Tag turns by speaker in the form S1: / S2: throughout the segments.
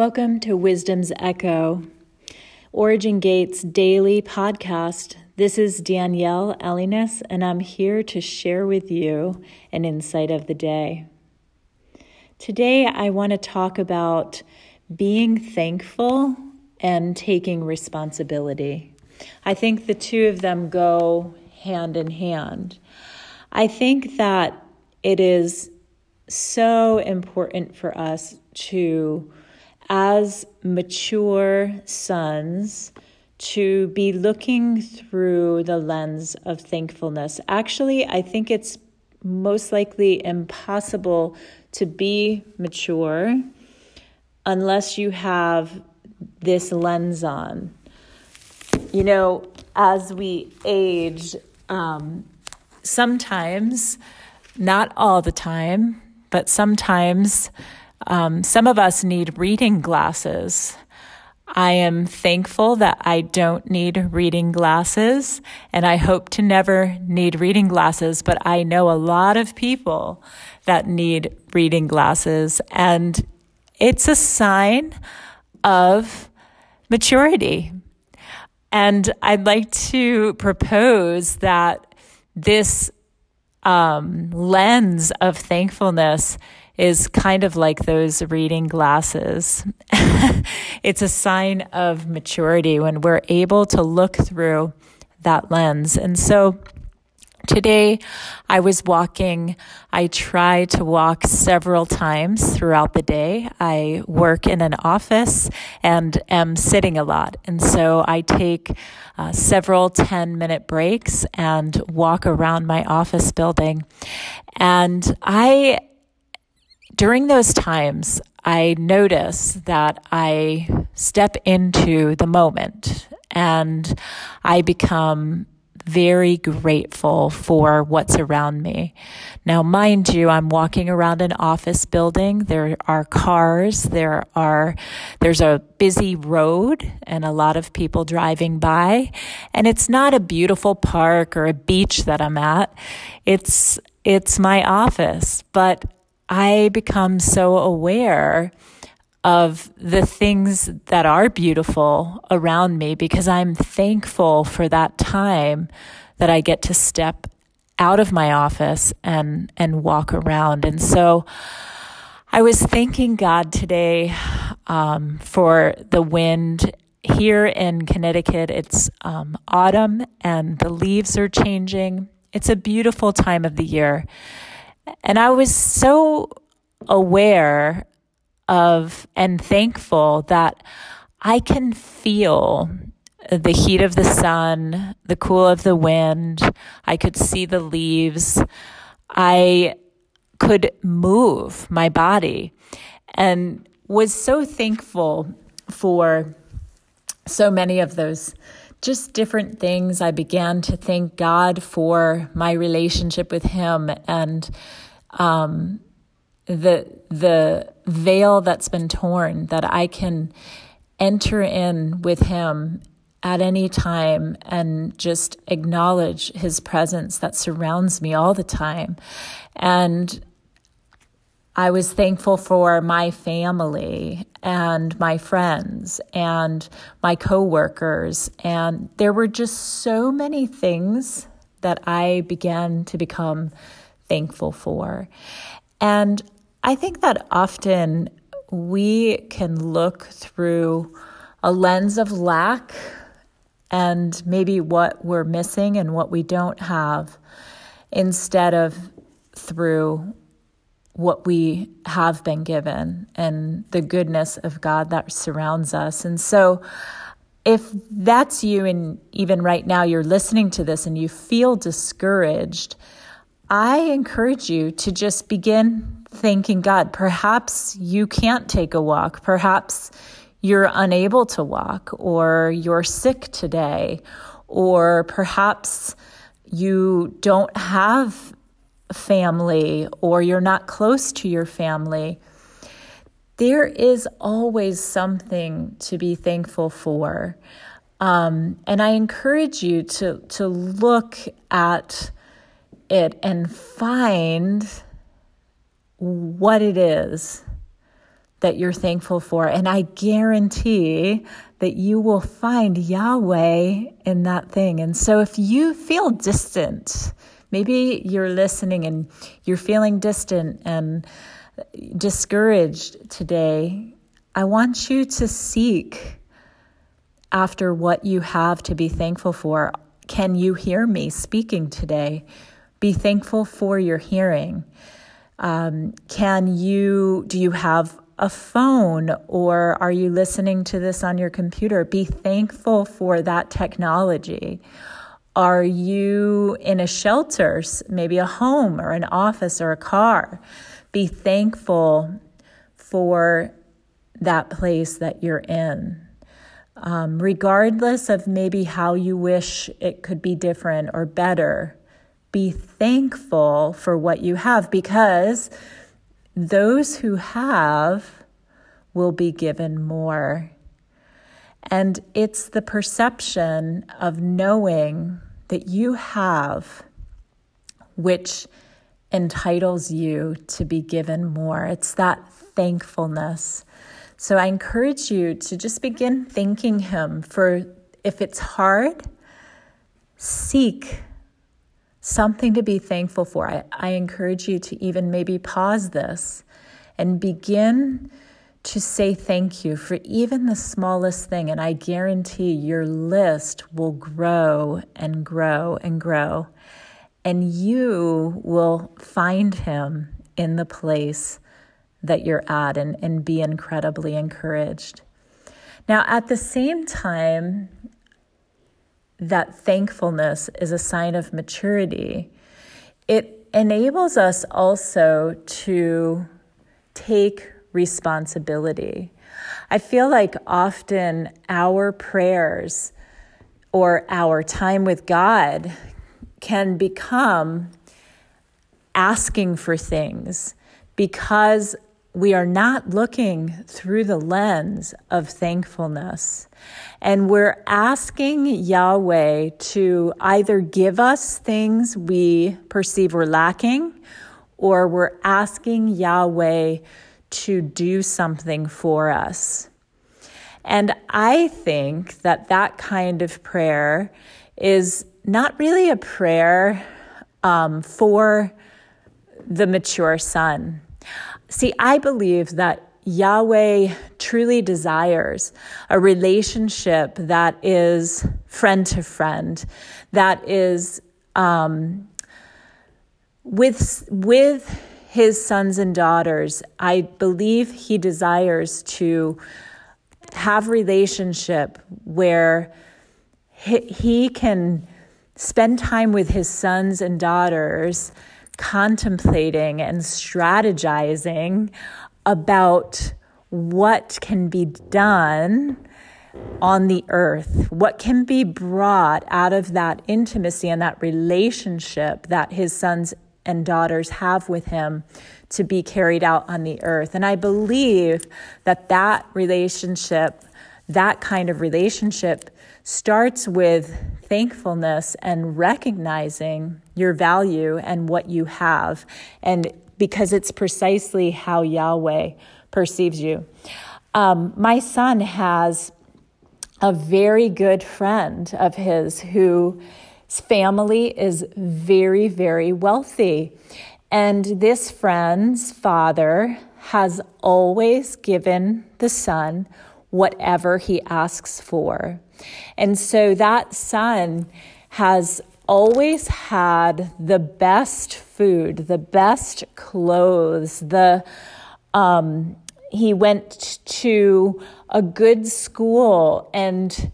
S1: Welcome to Wisdom's Echo, Origin Gates daily podcast. This is Danielle Elliness, and I'm here to share with you an insight of the day. Today, I want to talk about being thankful and taking responsibility. I think the two of them go hand in hand. I think that it is so important for us to as mature sons to be looking through the lens of thankfulness. Actually, I think it's most likely impossible to be mature unless you have this lens on. You know, as we age, um, sometimes, not all the time, but sometimes um, some of us need reading glasses. I am thankful that I don't need reading glasses, and I hope to never need reading glasses, but I know a lot of people that need reading glasses, and it's a sign of maturity. And I'd like to propose that this um, lens of thankfulness is kind of like those reading glasses. it's a sign of maturity when we're able to look through that lens. And so today I was walking. I try to walk several times throughout the day. I work in an office and am sitting a lot. And so I take uh, several 10 minute breaks and walk around my office building. And I during those times, I notice that I step into the moment and I become very grateful for what's around me. Now, mind you, I'm walking around an office building. There are cars. There are, there's a busy road and a lot of people driving by. And it's not a beautiful park or a beach that I'm at. It's, it's my office, but I become so aware of the things that are beautiful around me because I'm thankful for that time that I get to step out of my office and and walk around. And so I was thanking God today um, for the wind here in Connecticut. It's um, autumn and the leaves are changing. It's a beautiful time of the year. And I was so aware of and thankful that I can feel the heat of the sun, the cool of the wind. I could see the leaves. I could move my body and was so thankful for so many of those just different things. I began to thank God for my relationship with Him and um, the the veil that's been torn that I can enter in with Him at any time and just acknowledge His presence that surrounds me all the time, and I was thankful for my family and my friends and my coworkers. And there were just so many things that I began to become thankful for. And I think that often we can look through a lens of lack and maybe what we're missing and what we don't have instead of through what we have been given and the goodness of God that surrounds us. And so, if that's you, and even right now you're listening to this and you feel discouraged, I encourage you to just begin thanking God. Perhaps you can't take a walk. Perhaps you're unable to walk, or you're sick today, or perhaps you don't have family or you're not close to your family, there is always something to be thankful for. Um, and I encourage you to, to look at it and find what it is that you're thankful for. And I guarantee that you will find Yahweh in that thing. And so if you feel distant, maybe you're listening and you're feeling distant and discouraged today, I want you to seek after what you have to be thankful for. Can you hear me speaking today? Be thankful for your hearing. Um, can you, do you have a phone or are you listening to this on your computer? Be thankful for that technology. Are you in a shelter, maybe a home or an office or a car? Be thankful for that place that you're in. Um, regardless of maybe how you wish it could be different or better, be thankful for what you have because those who have will be given more. And it's the perception of knowing that you have which entitles you to be given more. It's that thankfulness. So I encourage you to just begin thanking Him for if it's hard, seek something to be thankful for. I, I encourage you to even maybe pause this and begin to say thank you for even the smallest thing. And I guarantee your list will grow and grow and grow. And you will find him in the place that you're at and, and be incredibly encouraged. Now, at the same time, that thankfulness is a sign of maturity. It enables us also to take responsibility. I feel like often our prayers or our time with God can become asking for things because we are not looking through the lens of thankfulness. And we're asking Yahweh to either give us things we perceive we're lacking, or we're asking Yahweh to do something for us. And I think that that kind of prayer is not really a prayer um, for the mature son. See, I believe that Yahweh truly desires a relationship that is friend to friend, that is um, with with his sons and daughters. I believe he desires to have relationship where he, can spend time with his sons and daughters contemplating and strategizing about what can be done on the earth, what can be brought out of that intimacy and that relationship that his sons and daughters have with him to be carried out on the earth. And I believe that that relationship, that kind of relationship, starts with thankfulness and recognizing your value and what you have. And because it's precisely how Yahweh perceives you. Um, my son has a very good friend of his who family is very, very wealthy. And this friend's father has always given the son whatever he asks for. And so that son has always had the best food, the best clothes, the um, he went to a good school and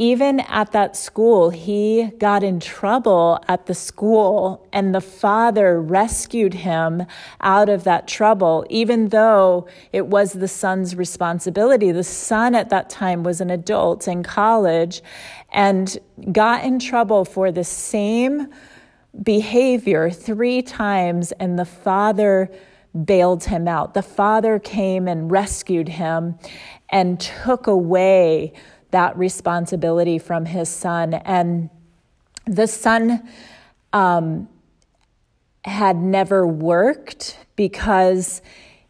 S1: even at that school, he got in trouble at the school, and the father rescued him out of that trouble, even though it was the son's responsibility. The son at that time was an adult in college and got in trouble for the same behavior three times, and the father bailed him out. The father came and rescued him and took away that responsibility from his son. And the son um, had never worked because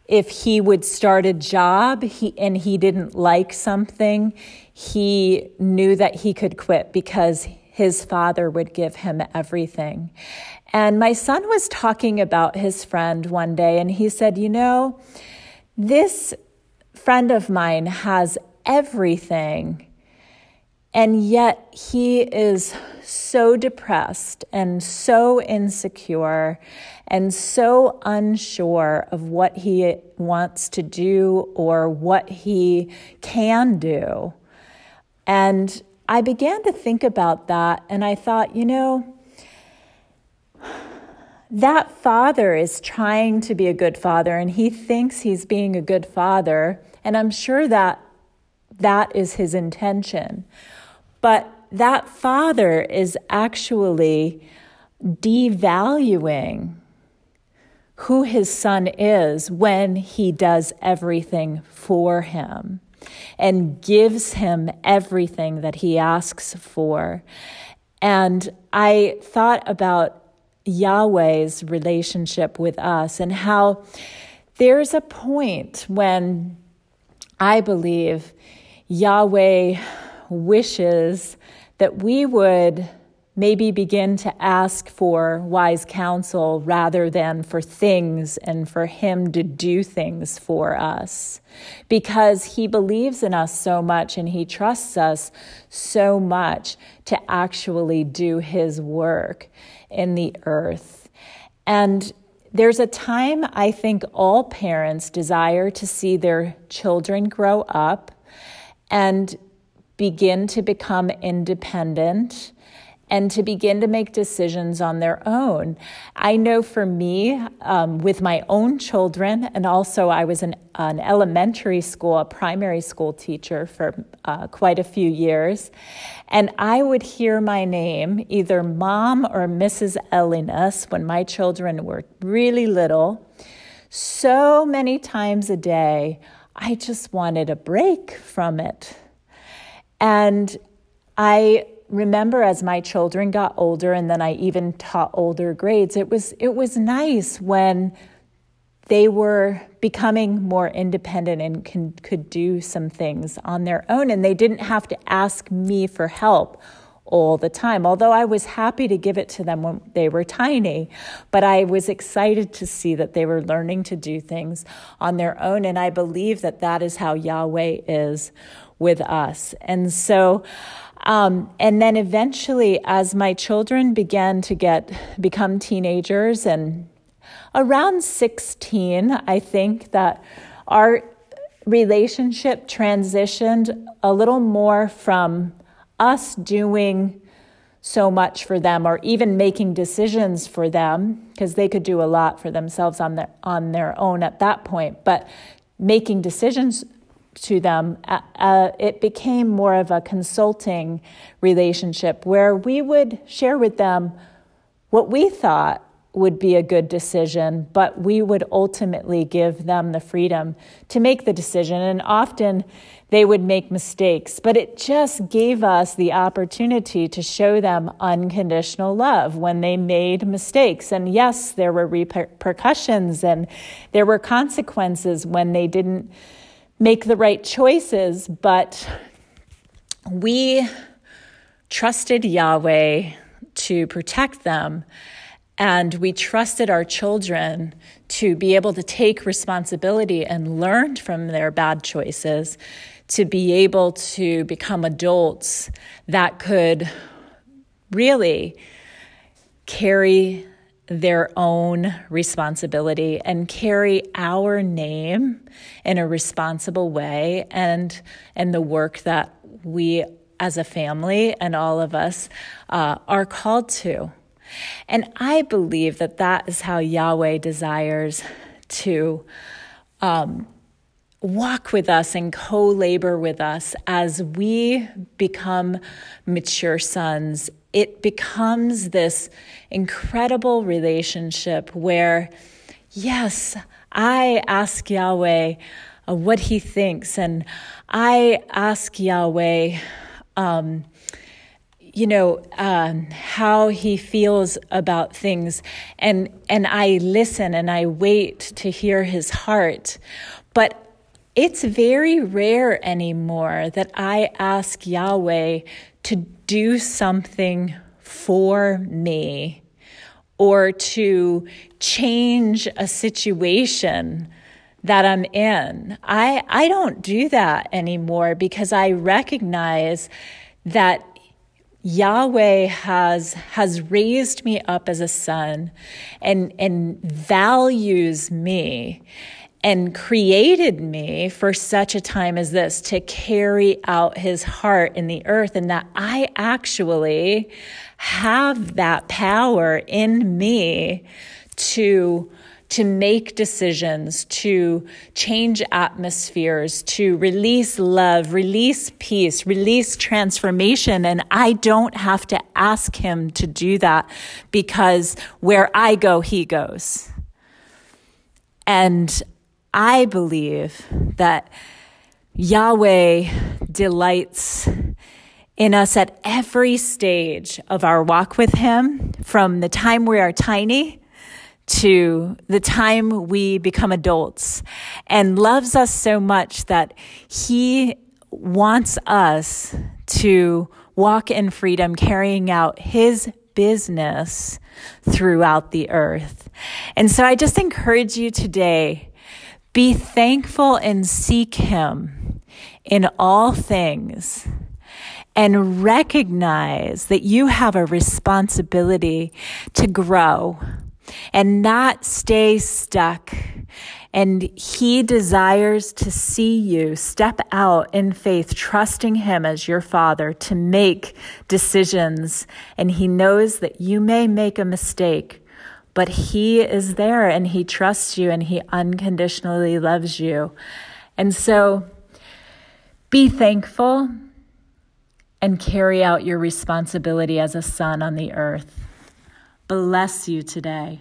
S1: if he would start a job he, and he didn't like something, he knew that he could quit because his father would give him everything. And my son was talking about his friend one day, and he said, You know, this friend of mine has everything. And yet he is so depressed and so insecure and so unsure of what he wants to do or what he can do. And I began to think about that and I thought, you know, that father is trying to be a good father and he thinks he's being a good father. And I'm sure that that is his intention. But that father is actually devaluing who his son is when he does everything for him and gives him everything that he asks for. And I thought about Yahweh's relationship with us and how there's a point when I believe Yahweh wishes that we would maybe begin to ask for wise counsel rather than for things and for Him to do things for us. Because He believes in us so much and He trusts us so much to actually do His work in the earth. And there's a time I think all parents desire to see their children grow up and begin to become independent and to begin to make decisions on their own. I know for me, um, with my own children, and also I was an, an elementary school, a primary school teacher for uh, quite a few years, and I would hear my name, either mom or Mrs. Elliness, when my children were really little, so many times a day. I just wanted a break from it. And I remember as my children got older and then I even taught older grades, it was it was nice when they were becoming more independent and can, could do some things on their own and they didn't have to ask me for help all the time. Although I was happy to give it to them when they were tiny, but I was excited to see that they were learning to do things on their own. And I believe that that is how Yahweh is with us. And so, um, and then eventually, as my children began to get become teenagers, and around 16, I think that our relationship transitioned a little more from us doing so much for them or even making decisions for them because they could do a lot for themselves on their on their own at that point but making decisions to them, uh, uh, it became more of a consulting relationship where we would share with them what we thought would be a good decision, but we would ultimately give them the freedom to make the decision. And often they would make mistakes, but it just gave us the opportunity to show them unconditional love when they made mistakes. And yes, there were repercussions and there were consequences when they didn't make the right choices, but we trusted Yahweh to protect them. And we trusted our children to be able to take responsibility and learn from their bad choices, to be able to become adults that could really carry their own responsibility and carry our name in a responsible way and and the work that we as a family and all of us uh, are called to and i believe that that is how yahweh desires to um, walk with us and co labor with us as we become mature sons. It becomes this incredible relationship where, yes, I ask Yahweh uh, what he thinks, and I ask Yahweh, um, you know um, how he feels about things. And and i listen and i wait to hear his heart. But it's very rare anymore that i ask yahweh to do something for me or to change a situation that I'm in. I, I don't do that anymore because I recognize that Yahweh has has raised me up as a son and and values me and created me for such a time as this to carry out his heart in the earth and that I actually have that power in me to to make decisions, to change atmospheres, to release love, release peace, release transformation. And I don't have to ask him to do that because where I go, he goes. And I believe that Yahweh delights in us at every stage of our walk with Him, from the time we are tiny to the time we become adults, and loves us so much that He wants us to walk in freedom, carrying out His business throughout the earth. And so I just encourage you today be thankful and seek Him in all things and recognize that you have a responsibility to grow and not stay stuck. And He desires to see you step out in faith, trusting Him as your Father to make decisions. And He knows that you may make a mistake but He is there and He trusts you and He unconditionally loves you. And so be thankful and carry out your responsibility as a son on the earth. Bless you today.